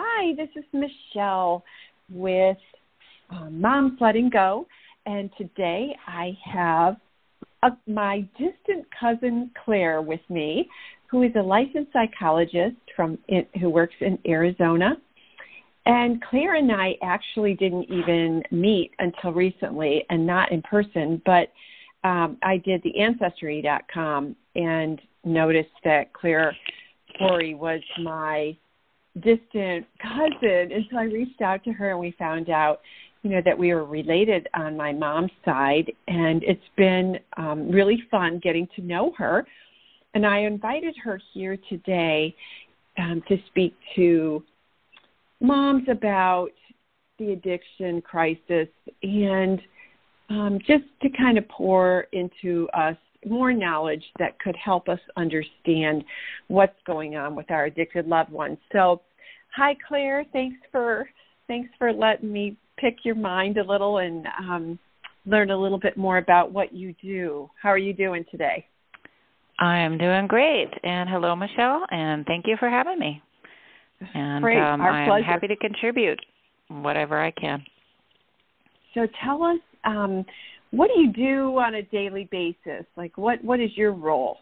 Hi, this is Michelle with um, Mom's Letting Go, and today I have a, my distant cousin Claire with me, who is a licensed psychologist from who works in Arizona. And Claire and I actually didn't even meet until recently, and not in person, but um, I did the Ancestry.com and noticed that Claire Corey was my distant cousin, and so I reached out to her, and we found out you know that we were related on my mom's side. And it's been um, really fun getting to know her. And i invited her here today um, to speak to moms about the addiction crisis and um, just to kind of pour into us more knowledge that could help us understand what's going on with our addicted loved ones. So hi claire thanks for thanks for letting me pick your mind a little and um, learn a little bit more about what you do. How are you doing today? I am doing great. And hello, Michelle, and thank you for having me. And great. Um, Our I'm pleasure. happy to contribute whatever I can. So tell us, um, what do you do on a daily basis? Like, what what is your role?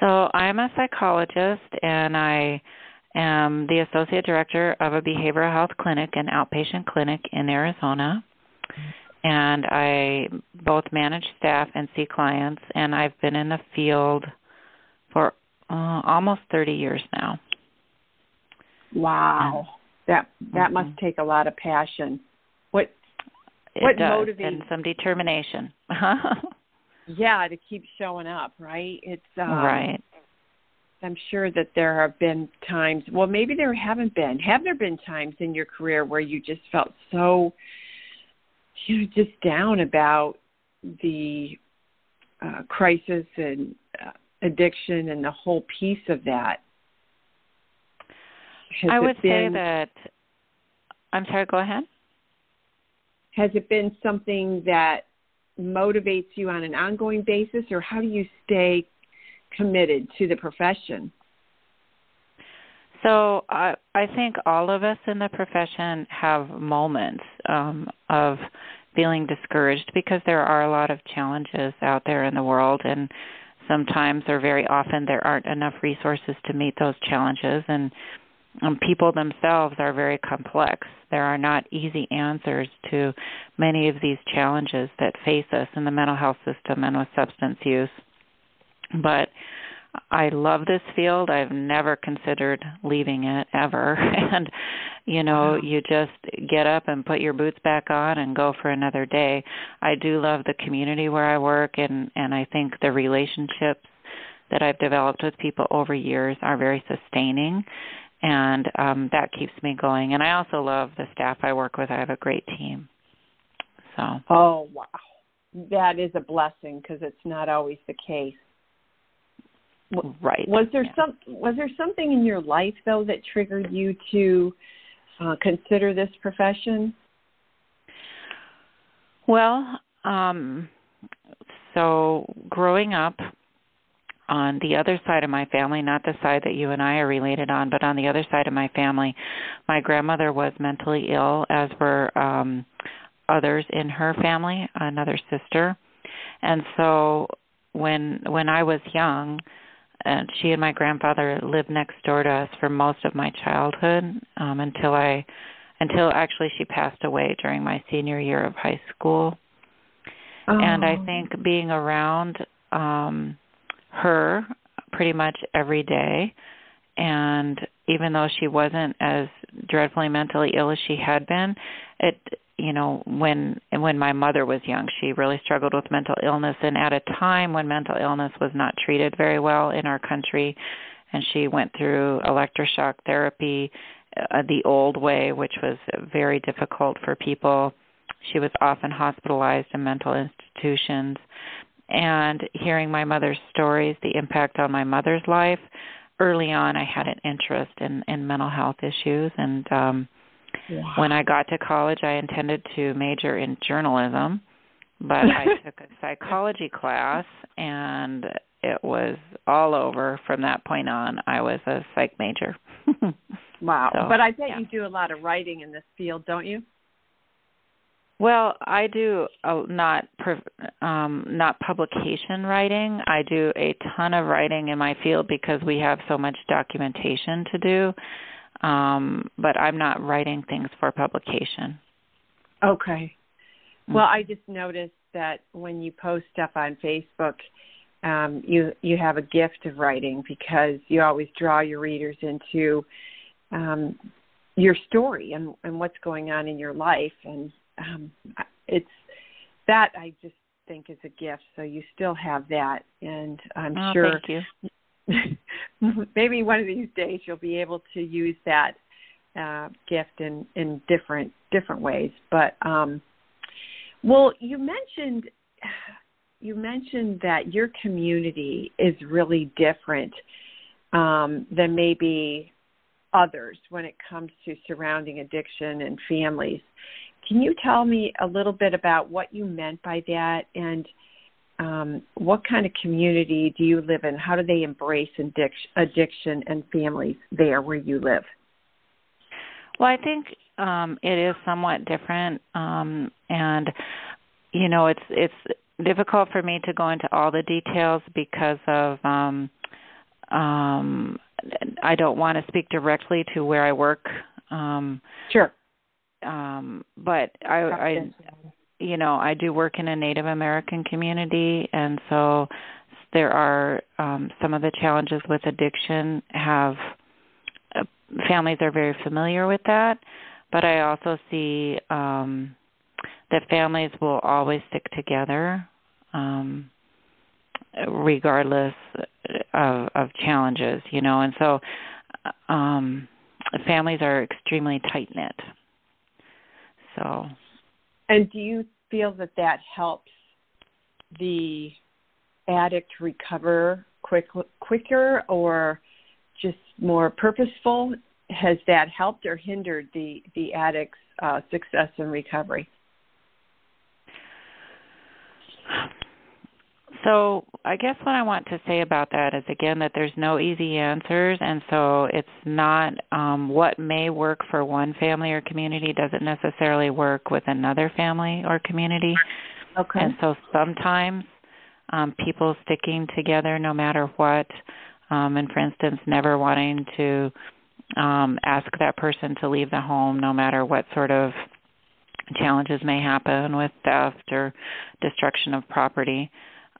So I'm a psychologist, and I am the associate director of a behavioral health clinic, an outpatient clinic in Arizona. And I both manage staff and see clients, and I've been in the field for uh, almost 30 years now. Wow, that that mm-hmm. must take a lot of passion. What it what does, motivates and some determination. yeah, to keep showing up, right? It's um, right. I'm sure that there have been times, well, maybe there haven't been. Have there been times in your career where you just felt so, you know, just down about the uh, crisis and uh, addiction and the whole piece of that? Has I would been, say that. I'm sorry. Go ahead. Has it been something that motivates you on an ongoing basis, or how do you stay committed to the profession? So I I think all of us in the profession have moments um, of feeling discouraged because there are a lot of challenges out there in the world and sometimes or very often there aren't enough resources to meet those challenges and um, people themselves are very complex. There are not easy answers to many of these challenges that face us in the mental health system and with substance use but I love this field. I've never considered leaving it ever. And you know, wow. you just get up and put your boots back on and go for another day. I do love the community where I work and and I think the relationships that I've developed with people over years are very sustaining and um that keeps me going. And I also love the staff I work with. I have a great team. So Oh, wow. That is a blessing because it's not always the case. Right. Was there yeah. some was there something in your life though that triggered you to uh, consider this profession? Well, um, so growing up on the other side of my family, not the side that you and I are related on, but on the other side of my family, my grandmother was mentally ill, as were um, others in her family, another sister. And so when when I was young, and she and my grandfather lived next door to us for most of my childhood um until I until actually she passed away during my senior year of high school. Oh. And I think being around um her pretty much every day and even though she wasn't as dreadfully mentally ill as she had been, it you know when when my mother was young she really struggled with mental illness. And at a time when mental illness was not treated very well in our country and she went through electroshock therapy uh, the old way which was very difficult for people. She was often hospitalized in mental institutions. And hearing my mother's stories the impact on my mother's life early on i had an interest in in mental health issues. And um Wow. when I got to college, I intended to major in journalism, but I took a psychology class and it was all over from that point on. I was a psych major. Wow. So, but I bet yeah. you do a lot of writing in this field, don't you? Well, I do uh, not um, not publication writing. I do a ton of writing in my field because we have so much documentation to do. Um, but I'm not writing things for publication. Okay. Mm-hmm. Well, I just noticed that when you post stuff on Facebook, um, you you have a gift of writing because you always draw your readers into um, your story and, and what's going on in your life, and um, it's that I just think is a gift. So you still have that, and I'm oh, sure Thank you. maybe one of these days you'll be able to use that uh, gift in in different different ways. But um, well, you mentioned you mentioned that your community is really different um, than maybe others when it comes to surrounding addiction and families. Can you tell me a little bit about what you meant by that and um, what kind of community do you live in? How do they embrace addiction and families there where you live? Well, I think um, it is somewhat different, um, and you know, it's it's difficult for me to go into all the details because of um, um, I don't want to speak directly to where I work. Um, sure. Um, but I, I, you know, I do work in a Native American community, and so there are um, some of the challenges with addiction have uh, families are very familiar with that, but I also see um, that families will always stick together um, regardless of, of challenges, you know, and so um, families are extremely tight knit. So, and do you feel that that helps the addict recover quick, quicker or just more purposeful? Has that helped or hindered the the addict's uh, success in recovery? So, I guess what I want to say about that is again that there's no easy answers, and so it's not um, what may work for one family or community doesn't necessarily work with another family or community. Okay. And so sometimes um, people sticking together no matter what, um, and for instance, never wanting to um, ask that person to leave the home no matter what sort of challenges may happen with theft or destruction of property.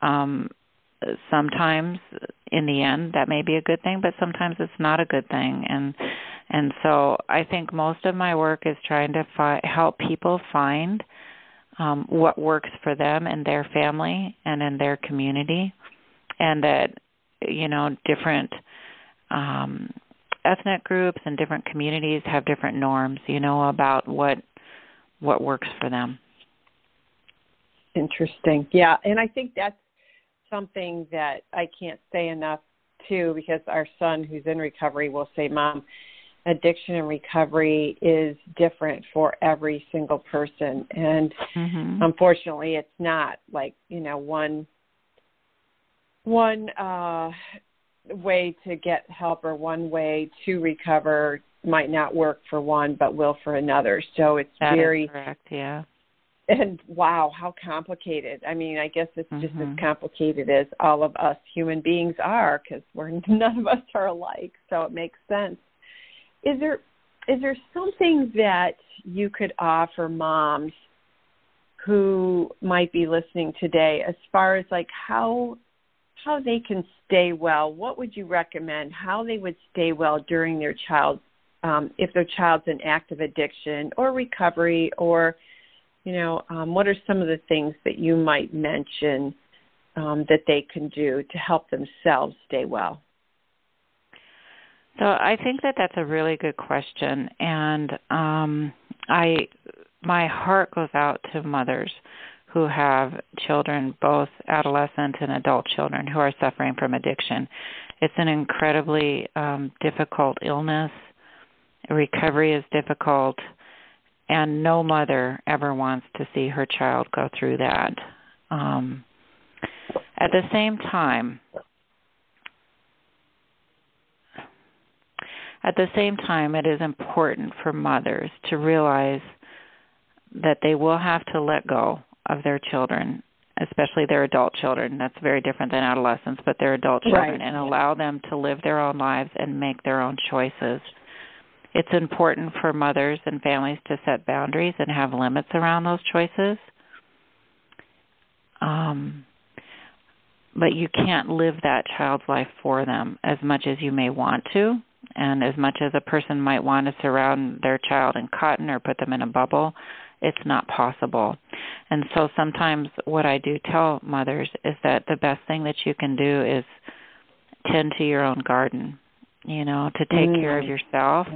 Um, sometimes in the end that may be a good thing but sometimes it's not a good thing. And and so i think most of my work is trying to fi- help people find um, what works for them and their family and in their community. And that you know different um, ethnic groups and different communities have different norms you know about what what works for them. Interesting. Yeah and i think that's something that I can't say enough too because our son who's in recovery will say, Mom, addiction and recovery is different for every single person and mm-hmm. unfortunately it's not like, you know, one one uh way to get help or one way to recover might not work for one but will for another. So it's that very correct, yeah and wow, how complicated. I mean, I guess it's just mm-hmm. as complicated as all of us human beings are because we're none of us are alike. So it makes sense. Is there is there something that you could offer moms who might be listening today as far as like how how they can stay well? What would you recommend? How they would stay well during their child's um, if their child's in active addiction or recovery or you know, um, what are some of the things that you might mention um, that they can do to help themselves stay well? So I think that that's a really good question, and um, I my heart goes out to mothers who have children, both adolescent and adult children, who are suffering from addiction. It's an incredibly um, difficult illness. Recovery is difficult and no mother ever wants to see her child go through that. Um, at the same time, At the same time, it is important for mothers to realize that they will have to let go of their children, especially their adult children. That's very different than adolescents, but their adult children, right. and allow them to live their own lives and make their own choices. It's important for mothers and families to set boundaries and have limits around those choices. Um, but you can't live that child's life for them as much as you may want to and as much as a person might want to surround their child in cotton or put them in a bubble it's not possible and so sometimes what i do tell mothers is that the best thing that you can do is tend to your own garden you know to take mm. care of yourself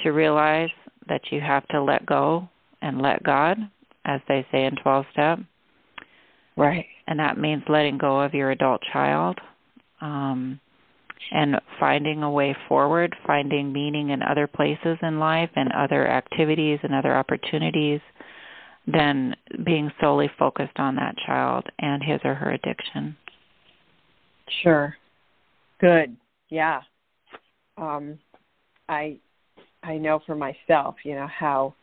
to realize that you have to let go and let god as they say in 12 step Right. And that means letting go of your adult child um, and finding a way forward, finding meaning in other places in life and other activities and other opportunities than being solely focused on that child and his or her addiction. Sure. Good. Yeah. Um I I know for myself, you know, how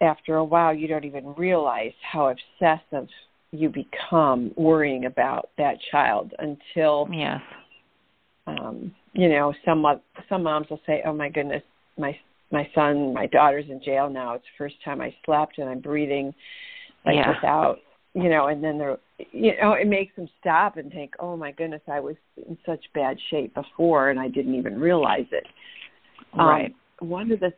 after a while you don't even realize how obsessive you become worrying about that child until yes um you know some some moms will say oh my goodness my my son my daughter's in jail now it's the first time i slept and i'm breathing like yeah. without you know and then they're you know it makes them stop and think oh my goodness i was in such bad shape before and i didn't even realize it right um, one of the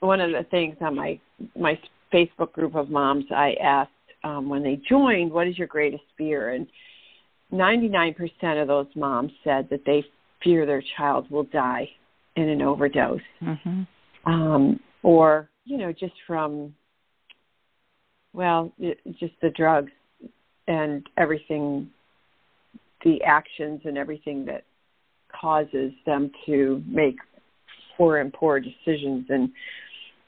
one of the things on my my Facebook group of moms, I asked um, when they joined, "What is your greatest fear?" And 99% of those moms said that they fear their child will die in an overdose, mm-hmm. um, or you know, just from well, just the drugs and everything, the actions and everything that causes them to make poor and poor decisions and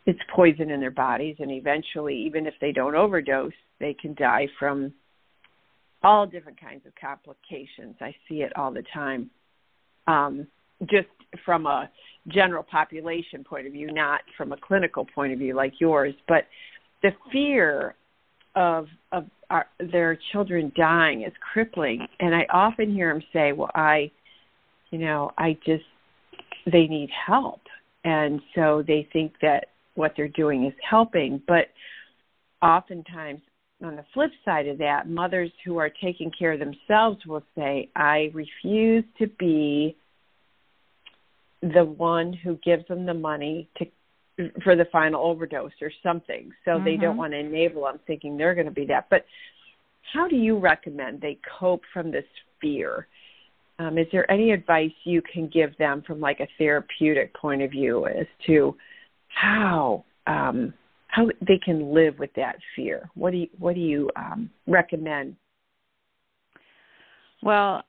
it's poison in their bodies and eventually even if they don't overdose they can die from all different kinds of complications. I see it all the time. Um, just from a general population point of view not from a clinical point of view like yours but the fear of of our, their children dying is crippling and i often hear them say well i you know i just they need help and so they think that what they're doing is helping. But oftentimes, on the flip side of that, mothers who are taking care of themselves will say, I refuse to be the one who gives them the money to for the final overdose or something. So mm-hmm. they don't mm-hmm. want to enable them thinking they're going to be that. But how do you recommend they cope from this fear? Um, is there any advice you can give them from like a therapeutic point of view as to how um, how they can live with that fear. What do you what do you um, recommend? Well,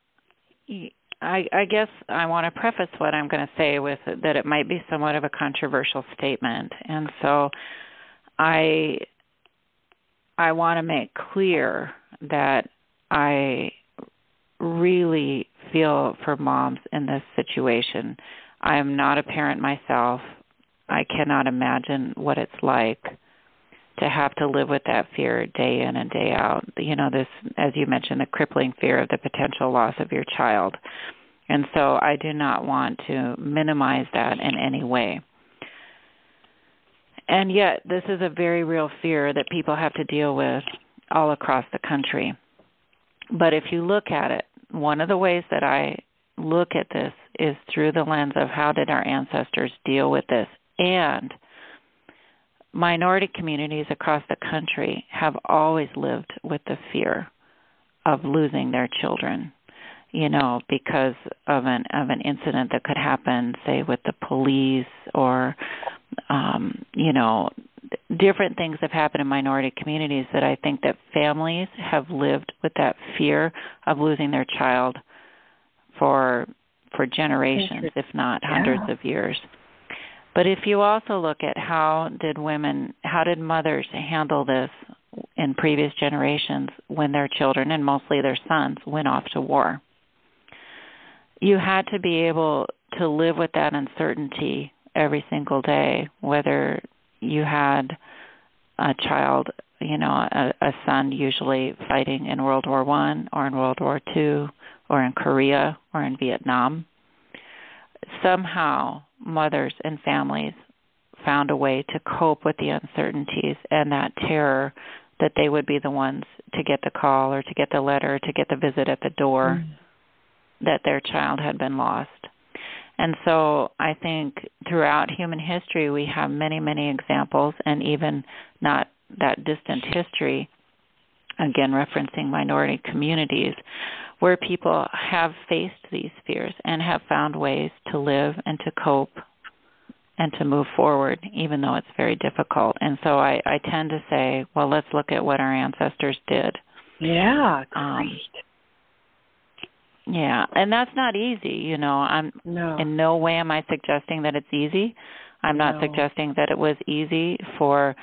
I, I guess I want to preface what I'm going to say with that it might be somewhat of a controversial statement, and so I I want to make clear that I really feel for moms in this situation. I am not a parent myself. I cannot imagine what it's like to have to live with that fear day in and day out. You know, this, as you mentioned, the crippling fear of the potential loss of your child. And so I do not want to minimize that in any way. And yet, this is a very real fear that people have to deal with all across the country. But if you look at it, one of the ways that I look at this is through the lens of how did our ancestors deal with this and minority communities across the country have always lived with the fear of losing their children you know because of an of an incident that could happen say with the police or um you know different things have happened in minority communities that I think that families have lived with that fear of losing their child for for generations if not hundreds yeah. of years but if you also look at how did women, how did mothers handle this in previous generations when their children, and mostly their sons, went off to war? You had to be able to live with that uncertainty every single day, whether you had a child, you know, a, a son usually fighting in World War One or in World War Two or in Korea or in Vietnam. Somehow, mothers and families found a way to cope with the uncertainties and that terror that they would be the ones to get the call or to get the letter, to get the visit at the door mm. that their child had been lost. And so I think throughout human history, we have many, many examples, and even not that distant history, again, referencing minority communities, where people have faced these fears and have found ways to live and to cope and to move forward, even though it's very difficult. And so I, I tend to say, well, let's look at what our ancestors did. Yeah, um, great. Um, yeah, and that's not easy, you know. I'm no. in no way am I suggesting that it's easy. I'm not no. suggesting that it was easy for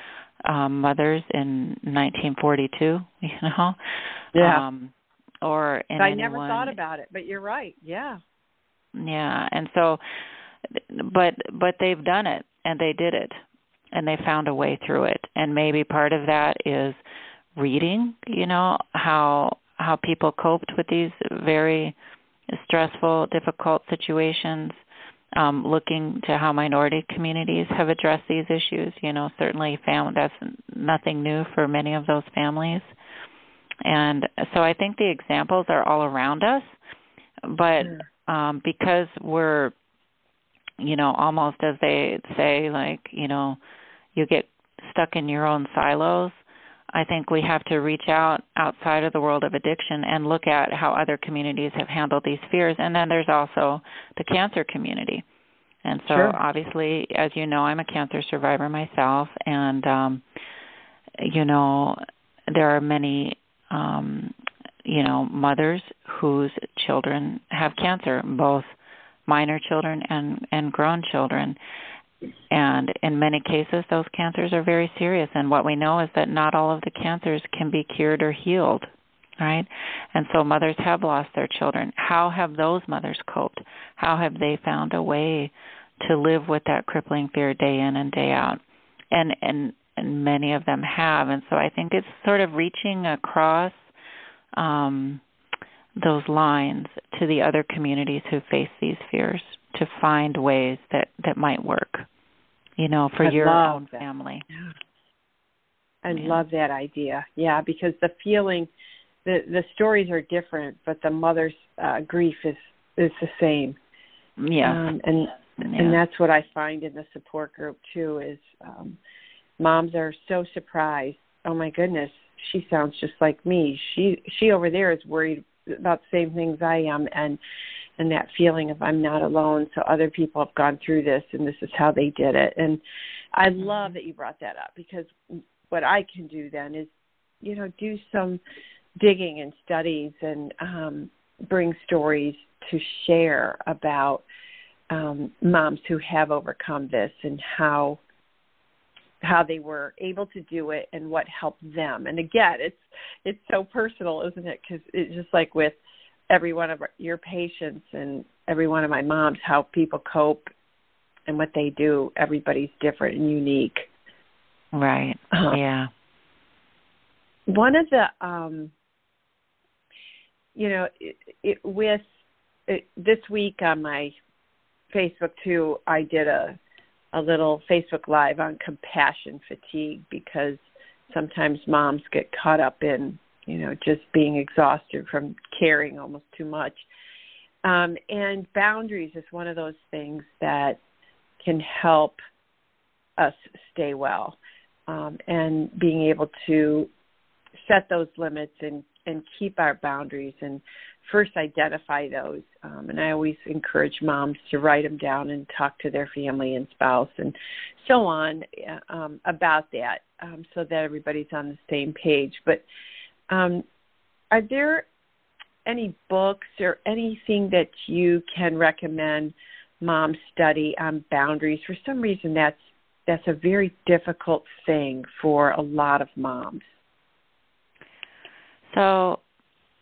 um mothers in 1942, you know. Yeah. Um or in I anyone. never thought about it, but you're right. Yeah. Yeah, and so but but they've done it and they did it and they found a way through it. And maybe part of that is reading, you know, how how people coped with these very stressful, difficult situations, um, looking to how minority communities have addressed these issues. You know, certainly family that's nothing new for many of those families. And so I think the examples are all around us, but um, because we're, you know, almost as they say, like, you know, you get stuck in your own silos I think we have to reach out outside of the world of addiction and look at how other communities have handled these fears. And then there's also the cancer community. And so, sure. obviously, as you know, I'm a cancer survivor myself, and um, you know, there are many, um, you know, mothers whose children have cancer, both minor children and and grown children and in many cases, those cancers are very serious. And what we know is that not all of the cancers can be cured or healed, right? And so mothers have lost their children. How have those mothers coped? How have they found a way to live with that crippling fear day in and day out? And and and many of them have. And so I think it's sort of reaching across um, those lines to the other communities who face these fears to find ways that that might work you know for I your own that. family yeah. i yeah. love that idea yeah because the feeling the the stories are different but the mother's uh grief is is the same yeah um, and yeah. and that's what i find in the support group too is um moms are so surprised oh my goodness she sounds just like me she she over there is worried about the same things i am and and that feeling of I'm not alone. So other people have gone through this and this is how they did it. And I mm-hmm. love that you brought that up because what I can do then is, you know, do some digging and studies and um, bring stories to share about um, moms who have overcome this and how how they were able to do it and what helped them. And again, it's it's so personal, isn't it? Because it's just like with every one of your patients and every one of my moms how people cope and what they do. Everybody's different and unique. Right. Uh, yeah. One of the um you know it, it, with it, this week on my facebook too i did a a little facebook live on compassion fatigue because sometimes moms get caught up in you know, just being exhausted from caring almost too much. Um, and boundaries is one of those things that can help us stay well. Um, and being able to set those limits and, and keep our boundaries and first identify those. Um, and I always encourage moms to write them down and talk to their family and spouse and so on um, about that um, so that everybody's on the same page. But um, are there any books or anything that you can recommend moms study on boundaries? For some reason, that's that's a very difficult thing for a lot of moms. So,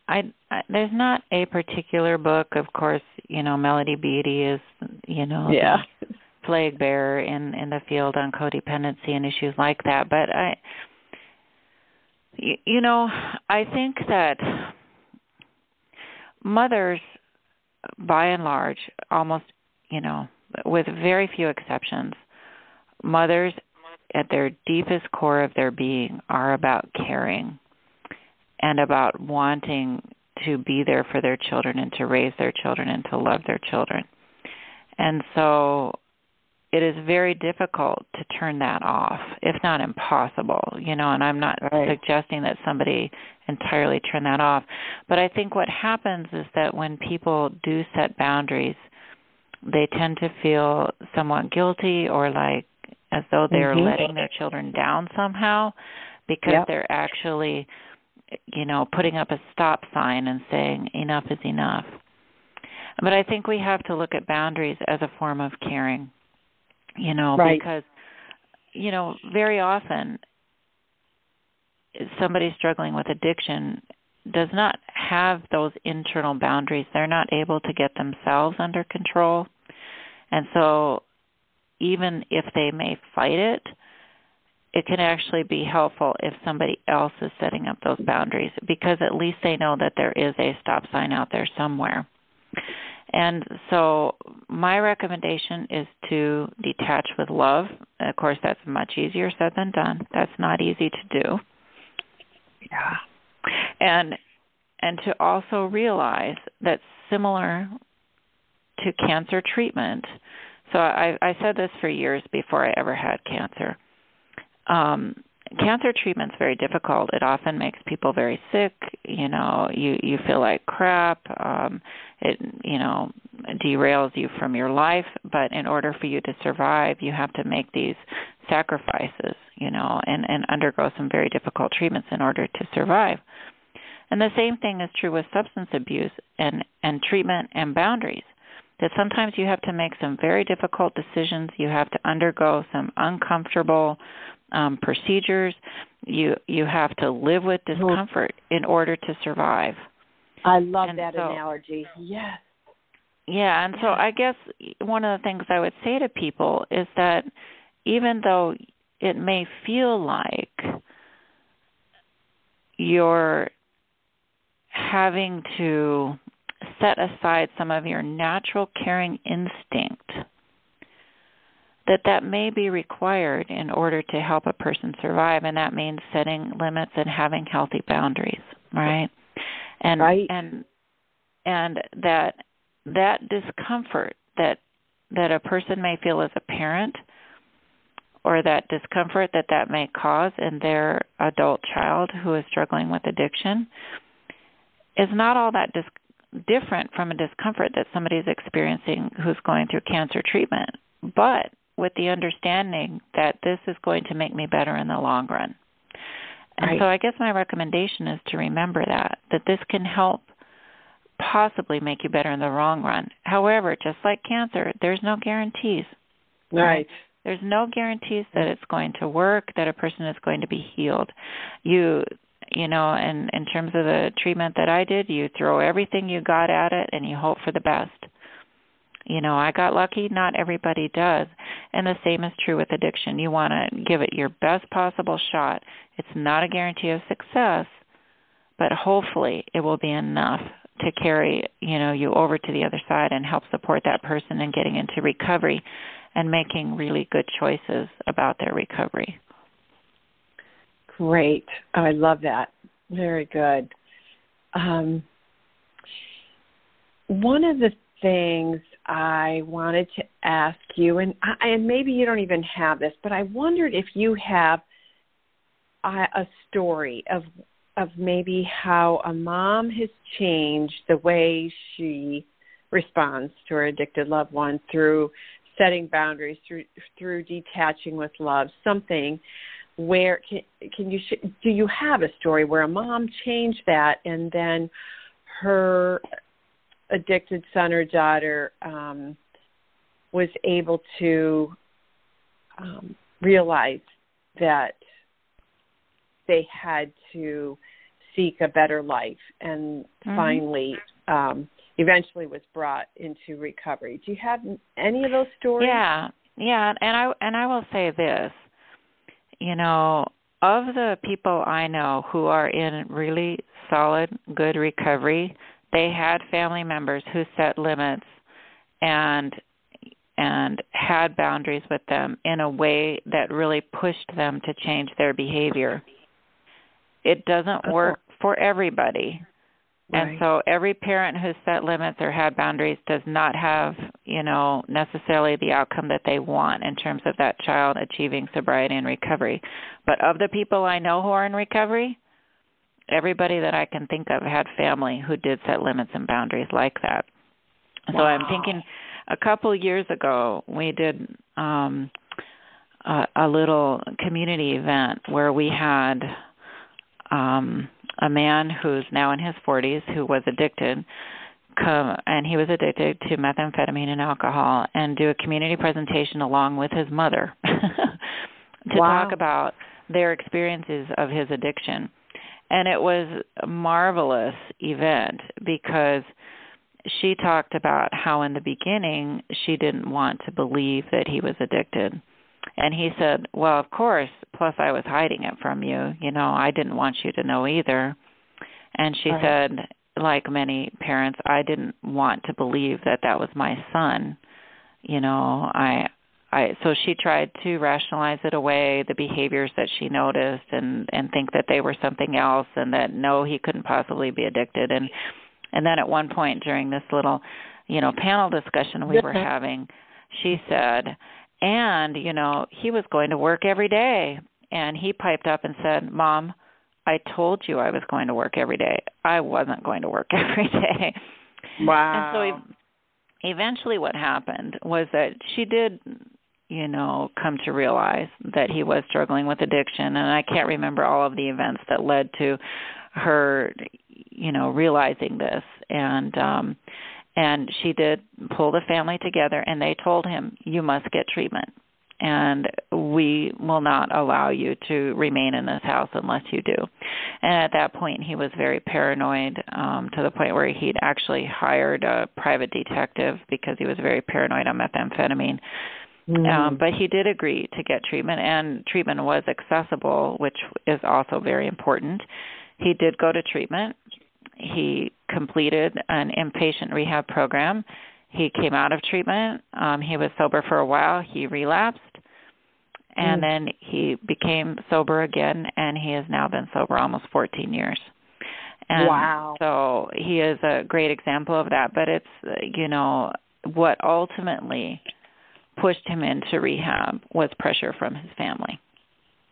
I, I there's not a particular book. Of course, you know, Melody Beattie is, you know, yeah. flag bearer in in the field on codependency and issues like that. But I, you know, I think that mothers, by and large, almost, you know, with very few exceptions, mothers at their deepest core of their being are about caring and about wanting to be there for their children and to raise their children and to love their children. And so it is very difficult to turn that off, if not impossible, you know, and I'm not right. suggesting that somebody entirely turn that off. But I think what happens is that when people do set boundaries, they tend to feel somewhat guilty or like as though they're mm-hmm. letting their children down somehow because yep. they're actually you know putting up a stop sign and saying enough is enough. But i think we have to look at boundaries as a form of caring you know right. because you know very often somebody struggling with addiction does not have those internal boundaries. They're not able to get themselves under control. And so even if they may fight it, it can actually be helpful if somebody else is setting up those boundaries because at least they know that there is a stop sign out there somewhere. And so my recommendation is to detach with love. Of course, that's much easier said than done. That's not easy to do. Yeah. And and to also realize that similar to cancer treatment, so I, I said this for years before I ever had cancer. Um, cancer treatment's very difficult. It often makes people very sick. You know, you you feel like crap. Um, it you know derails you from your life. But in order for you to survive, you have to make these sacrifices. You know, and and undergo some very difficult treatments in order to survive. And the same thing is true with substance abuse and and treatment and boundaries that sometimes you have to make some very difficult decisions. You have to undergo some uncomfortable um, procedures. You you have to live with discomfort in order to survive. I love and that so, analogy. Yes. Yeah, and so I guess one of the things I would say to people is that even though it may feel like you're having to set aside some of your natural caring instinct that that may be required in order to help a person survive and that means setting limits and having healthy boundaries right and right. and and that that discomfort that that a person may feel as a parent or that discomfort that that may cause in their adult child who is struggling with addiction is not all that dis- different from a discomfort that somebody is experiencing who's going through cancer treatment, but with the understanding that this is going to make me better in the long run. And right. so I guess my recommendation is to remember that that this can help possibly make you better in the long run. However, just like cancer, there's no guarantees. Right. There's no guarantees that it's going to work, that a person is going to be healed. You you know and in terms of the treatment that i did you throw everything you got at it and you hope for the best you know i got lucky not everybody does and the same is true with addiction you want to give it your best possible shot it's not a guarantee of success but hopefully it will be enough to carry you know you over to the other side and help support that person in getting into recovery and making really good choices about their recovery Great. I love that. Very good. Um, one of the things I wanted to ask you, and I, and maybe you don't even have this, but I wondered if you have a, a story of of maybe how a mom has changed the way she responds to her addicted loved one through setting boundaries, through through detaching with love, something where can, can you do you have a story where a mom changed that and then her addicted son or daughter um, was able to um, realize that they had to seek a better life and mm-hmm. finally um eventually was brought into recovery. Do you have any of those stories? Yeah. Yeah, and I and I will say this. You know, of the people I know who are in really solid good recovery, they had family members who set limits and and had boundaries with them in a way that really pushed them to change their behavior. It doesn't work for everybody. Right. And so every parent who set limits or had boundaries does not have, you know, necessarily the outcome that they want in terms of that child achieving sobriety and recovery. But of the people I know who are in recovery, everybody that I can think of had family who did set limits and boundaries like that. Wow. So I'm thinking a couple years ago we did um a, a little community event where we had um a man who's now in his 40s who was addicted come and he was addicted to methamphetamine and alcohol and do a community presentation along with his mother to wow. talk about their experiences of his addiction and it was a marvelous event because she talked about how in the beginning she didn't want to believe that he was addicted. And he said well of course plus i was hiding it from you. You know i didn't want you to know either. And she right. said like many parents i didn't want to believe that that was my son. You know i I so she tried to rationalize it away the behaviors that she noticed and and think that they were something else and that no he couldn't possibly be addicted. And and then at one point during this little you know panel discussion we were having she said and you know he was going to work every day. And he piped up and said mom i told you i was going to work every day. I wasn't going to work every day. Wow and so eventually what happened was that she did you know come to realize that he was struggling with addiction. And i can't remember all of the events that led to her you know realizing this. And um and she did pull the family together and they told him you must get treatment. And we will not allow you to remain in this house unless you do. And at that point he was very paranoid um to the point where he'd actually hired a private detective because he was very paranoid on methamphetamine Mm. Um, but he did agree to get treatment, and treatment was accessible, which is also very important. He did go to treatment. He completed an inpatient rehab program. He came out of treatment. Um, he was sober for a while. He relapsed, and mm. then he became sober again, and he has now been sober almost 14 years. And wow. So he is a great example of that. But it's, you know, what ultimately pushed him into rehab was pressure from his family.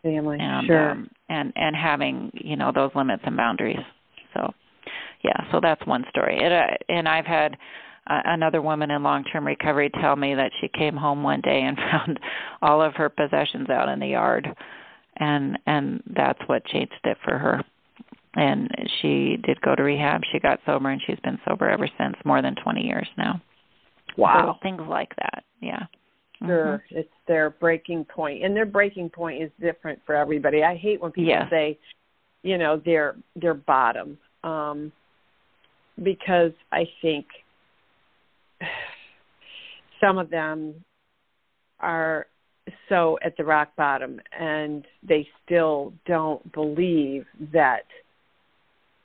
Family, and, sure. Um, and and having you know those limits and boundaries. So, yeah, so that's one story. It, uh, and I've had uh, another woman in long-term recovery tell me that she came home one day and found all of her possessions out in the yard, and and that's what changed it for her. And she did go to rehab. She got sober, and she's been sober ever since, more than 20 years now. Wow. So things like that, yeah. Sure, mm-hmm. it's their breaking point, and their breaking point is different for everybody. I hate when people yeah. say, you know, their their bottom, um, because I think some of them are so at the rock bottom, and they still don't believe that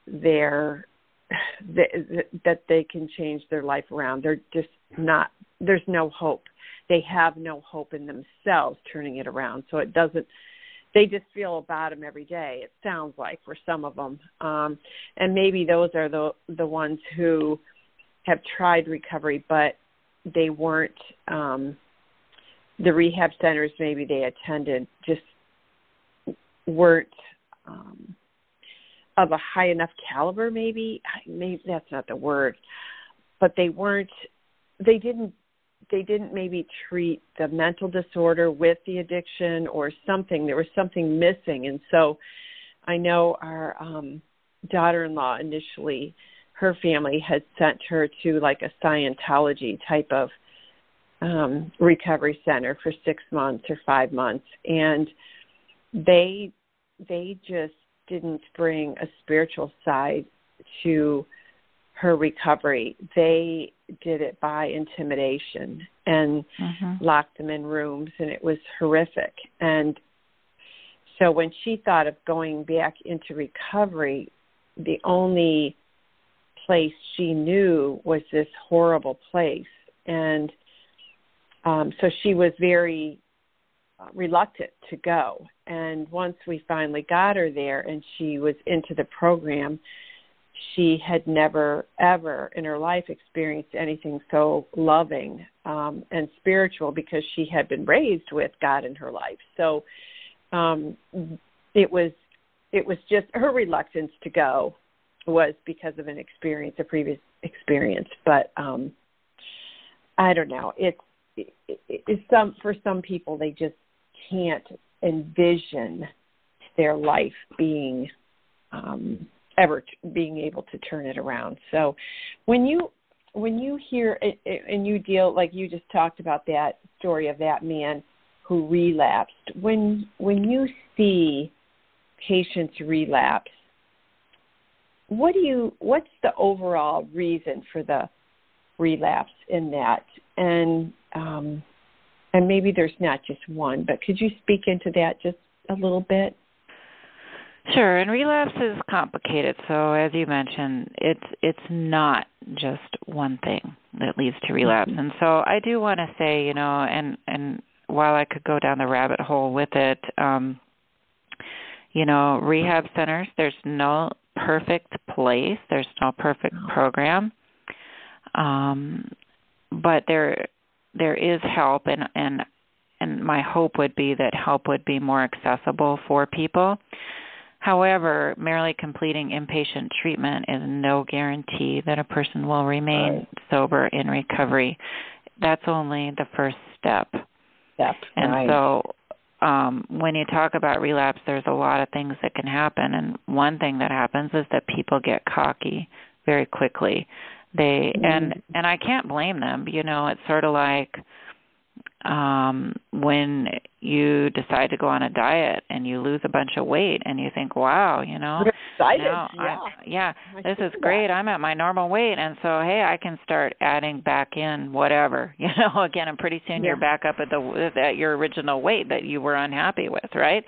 they're that, that they can change their life around. They're just not. There's no hope they have no hope in themselves turning it around. So it doesn't they just feel about them every day. It sounds like for some of them, um, and maybe those are the the ones who have tried recovery, but they weren't um, the rehab centers maybe they attended just weren't um, of a high enough caliber. Maybe maybe that's not the word, but they weren't. They didn't they didn't maybe treat the mental disorder with the addiction or something. There was something missing, and so I know our um, daughter-in-law initially, her family had sent her to like a Scientology type of um, recovery center for six months or five months, and they they just didn't bring a spiritual side to her recovery. They did it by intimidation and mm-hmm. locked them in rooms, and it was horrific. And so when she thought of going back into recovery, the only place she knew was this horrible place. And um, so she was very uh, reluctant to go. And once we finally got her there and she was into the program, she had never ever in her life experienced anything so loving um, and spiritual because she had been raised with God in her life. So um, it was it was just her reluctance to go was because of an experience, a previous experience. But um, I don't know. It's it, it, some for some people they just can't envision their life being um, ever t- being able to turn it around. So when you when you hear and you deal like you just talked about that story of that man who relapsed when when you see patients relapse what do you what's the overall reason for the relapse in that and um, and maybe there's not just one but could you speak into that just a little bit Sure, and relapse is complicated. So as you mentioned, it's it's not just one thing that leads to relapse. Mm-hmm. And so I do want to say, you know, and and while I could go down the rabbit hole with it, um you know, rehab centers, there's no perfect place, there's no perfect program. Um but there there is help and and and my hope would be that help would be more accessible for people However, merely completing inpatient treatment is no guarantee that a person will remain right. sober in recovery. That's only the first step. Step. And right. so um, when you talk about relapse, there's a lot of things that can happen. And one thing that happens is that people get cocky very quickly. They mm-hmm. and and I can't blame them. You know, it's sort of like um when you decide to go on a diet and you lose a bunch of weight and you think wow you know excited yeah I, yeah this is great that. i'm at my normal weight and so hey i can start adding back in whatever you know again and pretty soon yeah. you're back up at the at your original weight that you were unhappy with right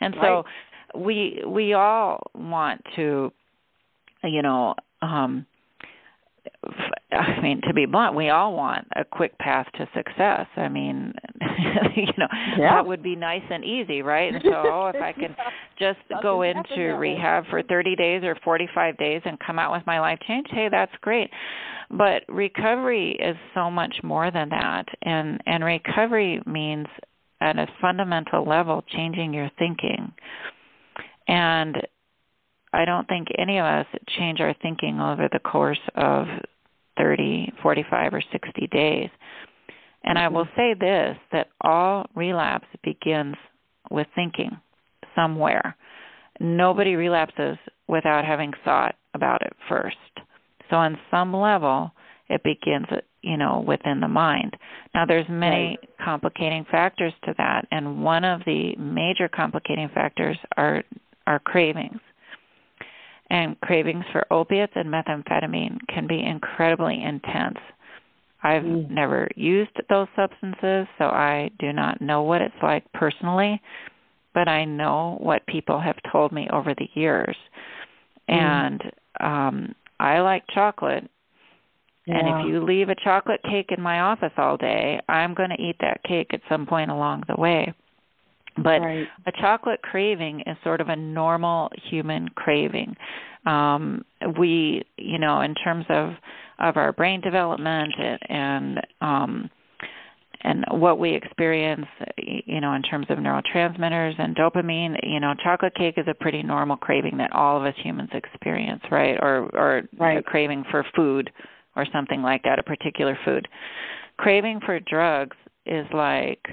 and so right. we we all want to you know um I mean, to be blunt, we all want a quick path to success. I mean, you know, yeah. that would be nice and easy, right? And so, oh, if I can just oh, go into rehab for 30 days or 45 days and come out with my life changed, hey, that's great. But recovery is so much more than that, and and recovery means at a fundamental level changing your thinking. And I don't think any of us change our thinking over the course of 30, 45, or 60 days. And I will mm-hmm. say this that all relapse begins with thinking somewhere. Nobody relapses without having thought about it first. So on some level, it begins, you know, within the mind. Now there's many complicating factors to that, and one of the major complicating factors are are cravings and cravings for opiates and methamphetamine can be incredibly intense. I've mm. never used those substances, so I do not know what it's like personally, but I know what people have told me over the years. Mm. And um I like chocolate. Yeah. And if you leave a chocolate cake in my office all day, I'm going to eat that cake at some point along the way. But right. a chocolate craving is sort of a normal human craving. Um, we, you know, in terms of of our brain development and, and um, and what we experience, you know, in terms of neurotransmitters and dopamine, you know, chocolate cake is a pretty normal craving that all of us humans experience, right? Or or right. a craving for food or something like that, a particular food. Craving for drugs is like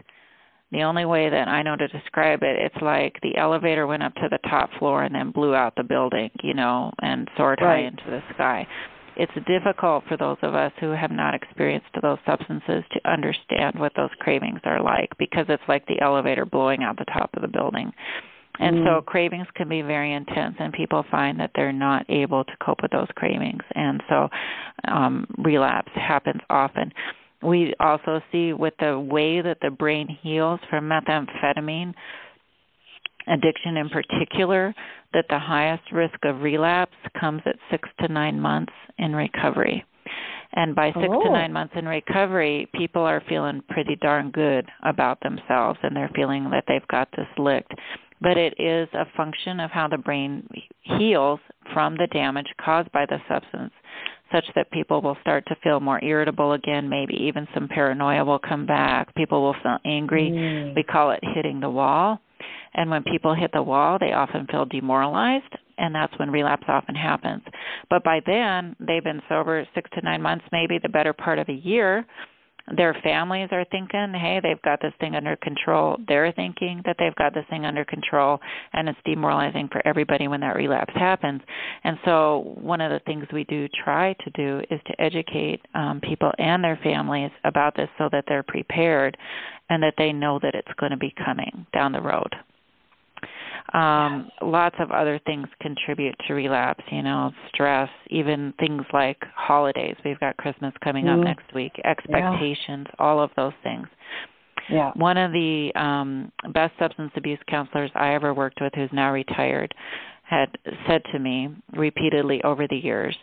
the only way that I know to describe it, it's like the elevator went up to the top floor and then blew out the building, you know, and soared right. high into the sky. It's difficult for those of us who have not experienced those substances to understand what those cravings are like because it's like the elevator blowing out the top of the building. And mm. so cravings can be very intense, and people find that they're not able to cope with those cravings, and so um, relapse happens often. We also see with the way that the brain heals from methamphetamine addiction in particular that the highest risk of relapse comes at six to nine months in recovery. And by six oh. to nine months in recovery, people are feeling pretty darn good about themselves and they're feeling that they've got this licked. But it is a function of how the brain heals from the damage caused by the substance, such that people will start to feel more irritable again, maybe even some paranoia will come back. People will feel angry. Mm. We call it hitting the wall. And when people hit the wall, they often feel demoralized, and that's when relapse often happens. But by then, they've been sober six to nine months, maybe the better part of a year. Their families are thinking, hey, they've got this thing under control. They're thinking that they've got this thing under control, and it's demoralizing for everybody when that relapse happens. And so, one of the things we do try to do is to educate um, people and their families about this so that they're prepared and that they know that it's going to be coming down the road. Um, lots of other things contribute to relapse, you know, stress, even things like holidays. We've got Christmas coming mm. up next week, expectations, yeah. all of those things. Yeah. One of the um, best substance abuse counselors I ever worked with, who's now retired, had said to me repeatedly over the years,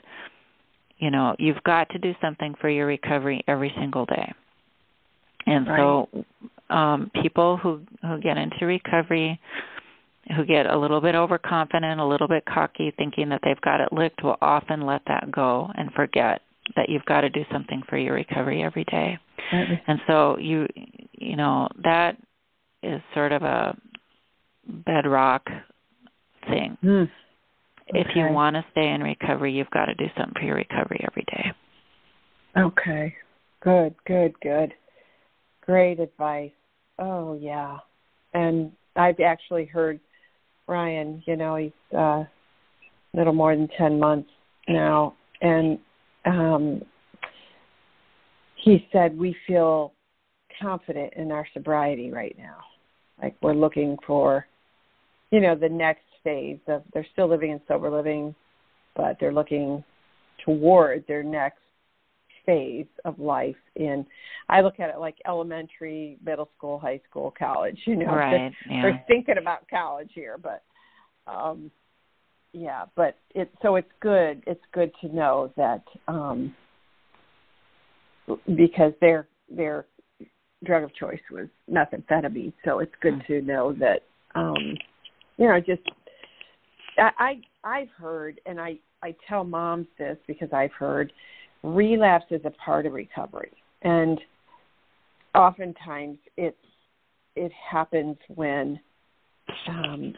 you know, you've got to do something for your recovery every single day. And right. so um people who who get into recovery who get a little bit overconfident, a little bit cocky, thinking that they've got it licked, will often let that go and forget that you've got to do something for your recovery every day. Mm-hmm. And so you you know, that is sort of a bedrock thing. Mm. Okay. If you want to stay in recovery, you've got to do something for your recovery every day. Okay. Good, good, good. Great advice. Oh yeah. And I've actually heard Ryan, you know, he's uh, a little more than 10 months now. And um, he said, We feel confident in our sobriety right now. Like we're looking for, you know, the next phase of they're still living in sober living, but they're looking toward their next phase of life in I look at it like elementary, middle school, high school, college, you know. Right. Yeah. We're thinking about college here, but um yeah, but it so it's good it's good to know that um because their their drug of choice was methamphetamine, so it's good mm-hmm. to know that um you know, just I, I I've heard and I I tell moms this because I've heard relapse is a part of recovery and oftentimes it's it happens when um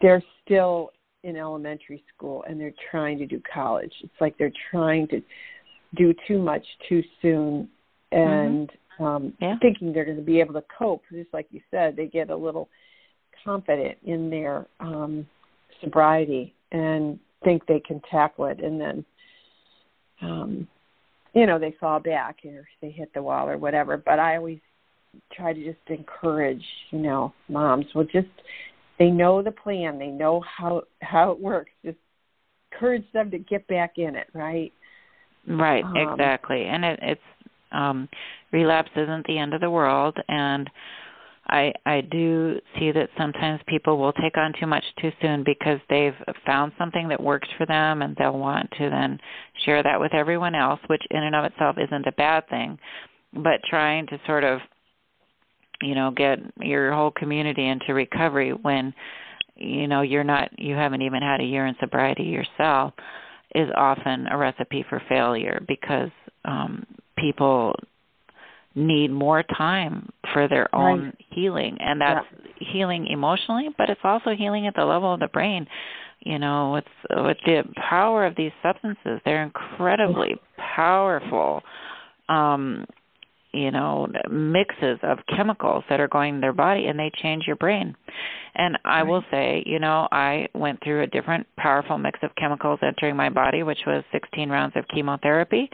they're still in elementary school and they're trying to do college it's like they're trying to do too much too soon and mm-hmm. um yeah. thinking they're going to be able to cope just like you said they get a little confident in their um sobriety and think they can tackle it and then um you know they fall back or they hit the wall or whatever but i always try to just encourage you know moms well just they know the plan they know how how it works just encourage them to get back in it right? Right um, exactly and it it's um relapse isn't the end of the world and I I do see that sometimes people will take on too much too soon because they've found something that works for them and they'll want to then share that with everyone else, which in and of itself isn't a bad thing, but trying to sort of you know get your whole community into recovery when you know you're not you haven't even had a year in sobriety yourself is often a recipe for failure because um people need more time for their own right. healing and that's yeah. healing emotionally but it's also healing at the level of the brain you know with with the power of these substances they're incredibly powerful um you know mixes of chemicals that are going in their body and they change your brain and i right. will say you know i went through a different powerful mix of chemicals entering my body which was 16 rounds of chemotherapy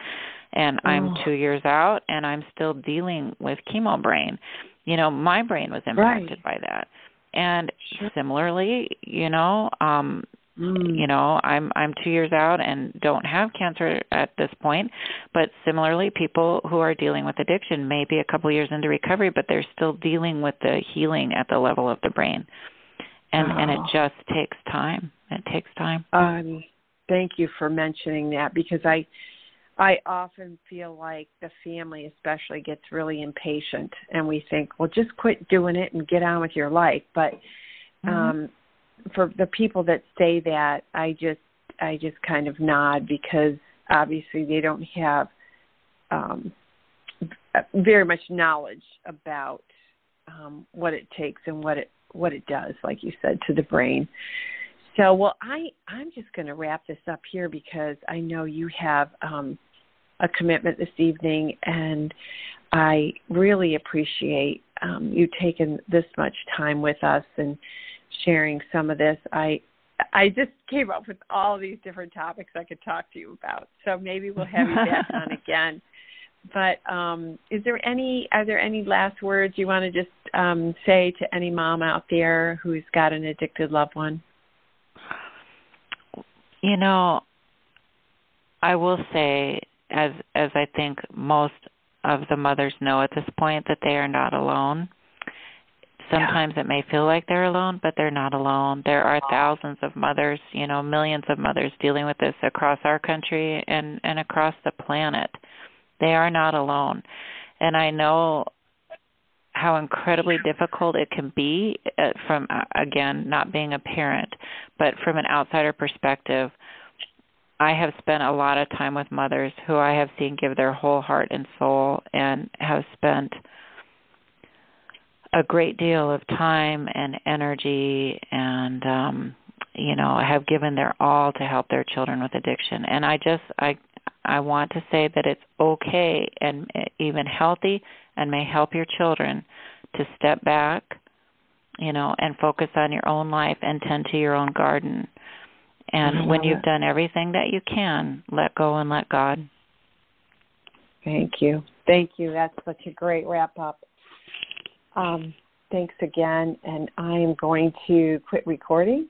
and I'm oh. two years out and I'm still dealing with chemo brain. You know, my brain was impacted right. by that. and similarly you know um mm. you know i'm i'm 2 years out and don't have cancer at this point but similarly people who are dealing with addiction may be a couple years into recovery but they're still dealing with the healing at the level of the brain and oh. and it just takes time it takes time um thank you for mentioning that because i I often feel like the family, especially, gets really impatient, and we think, "Well, just quit doing it and get on with your life." But mm-hmm. um, for the people that say that, I just, I just kind of nod because obviously they don't have um, very much knowledge about um, what it takes and what it what it does, like you said, to the brain. So, well, I I'm just going to wrap this up here because I know you have um, a commitment this evening, and I really appreciate um, you taking this much time with us and sharing some of this. I I just came up with all these different topics I could talk to you about. So maybe we'll have you back on again. But um, is there any are there any last words you want to just um, say to any mom out there who's got an addicted loved one? You know, I will say, as as I think most of the mothers know at this point, that they are not alone. Sometimes yeah. it may feel like they're alone, but they're not alone. There are thousands of mothers, you know, millions of mothers dealing with this across our country and and across the planet. They are not alone. And I know how incredibly difficult it can be uh, from uh, again not being a parent but from an outsider perspective i have spent a lot of time with mothers who i have seen give their whole heart and soul and have spent a great deal of time and energy and um you know have given their all to help their children with addiction. And i just i i want to say that it's okay and even healthy and may help your children to step back, you know, and focus on your own life and tend to your own garden. And when you've done everything that you can, let go and let God. Thank you. Thank you. That's such a great wrap up. Um, thanks again. And I am going to quit recording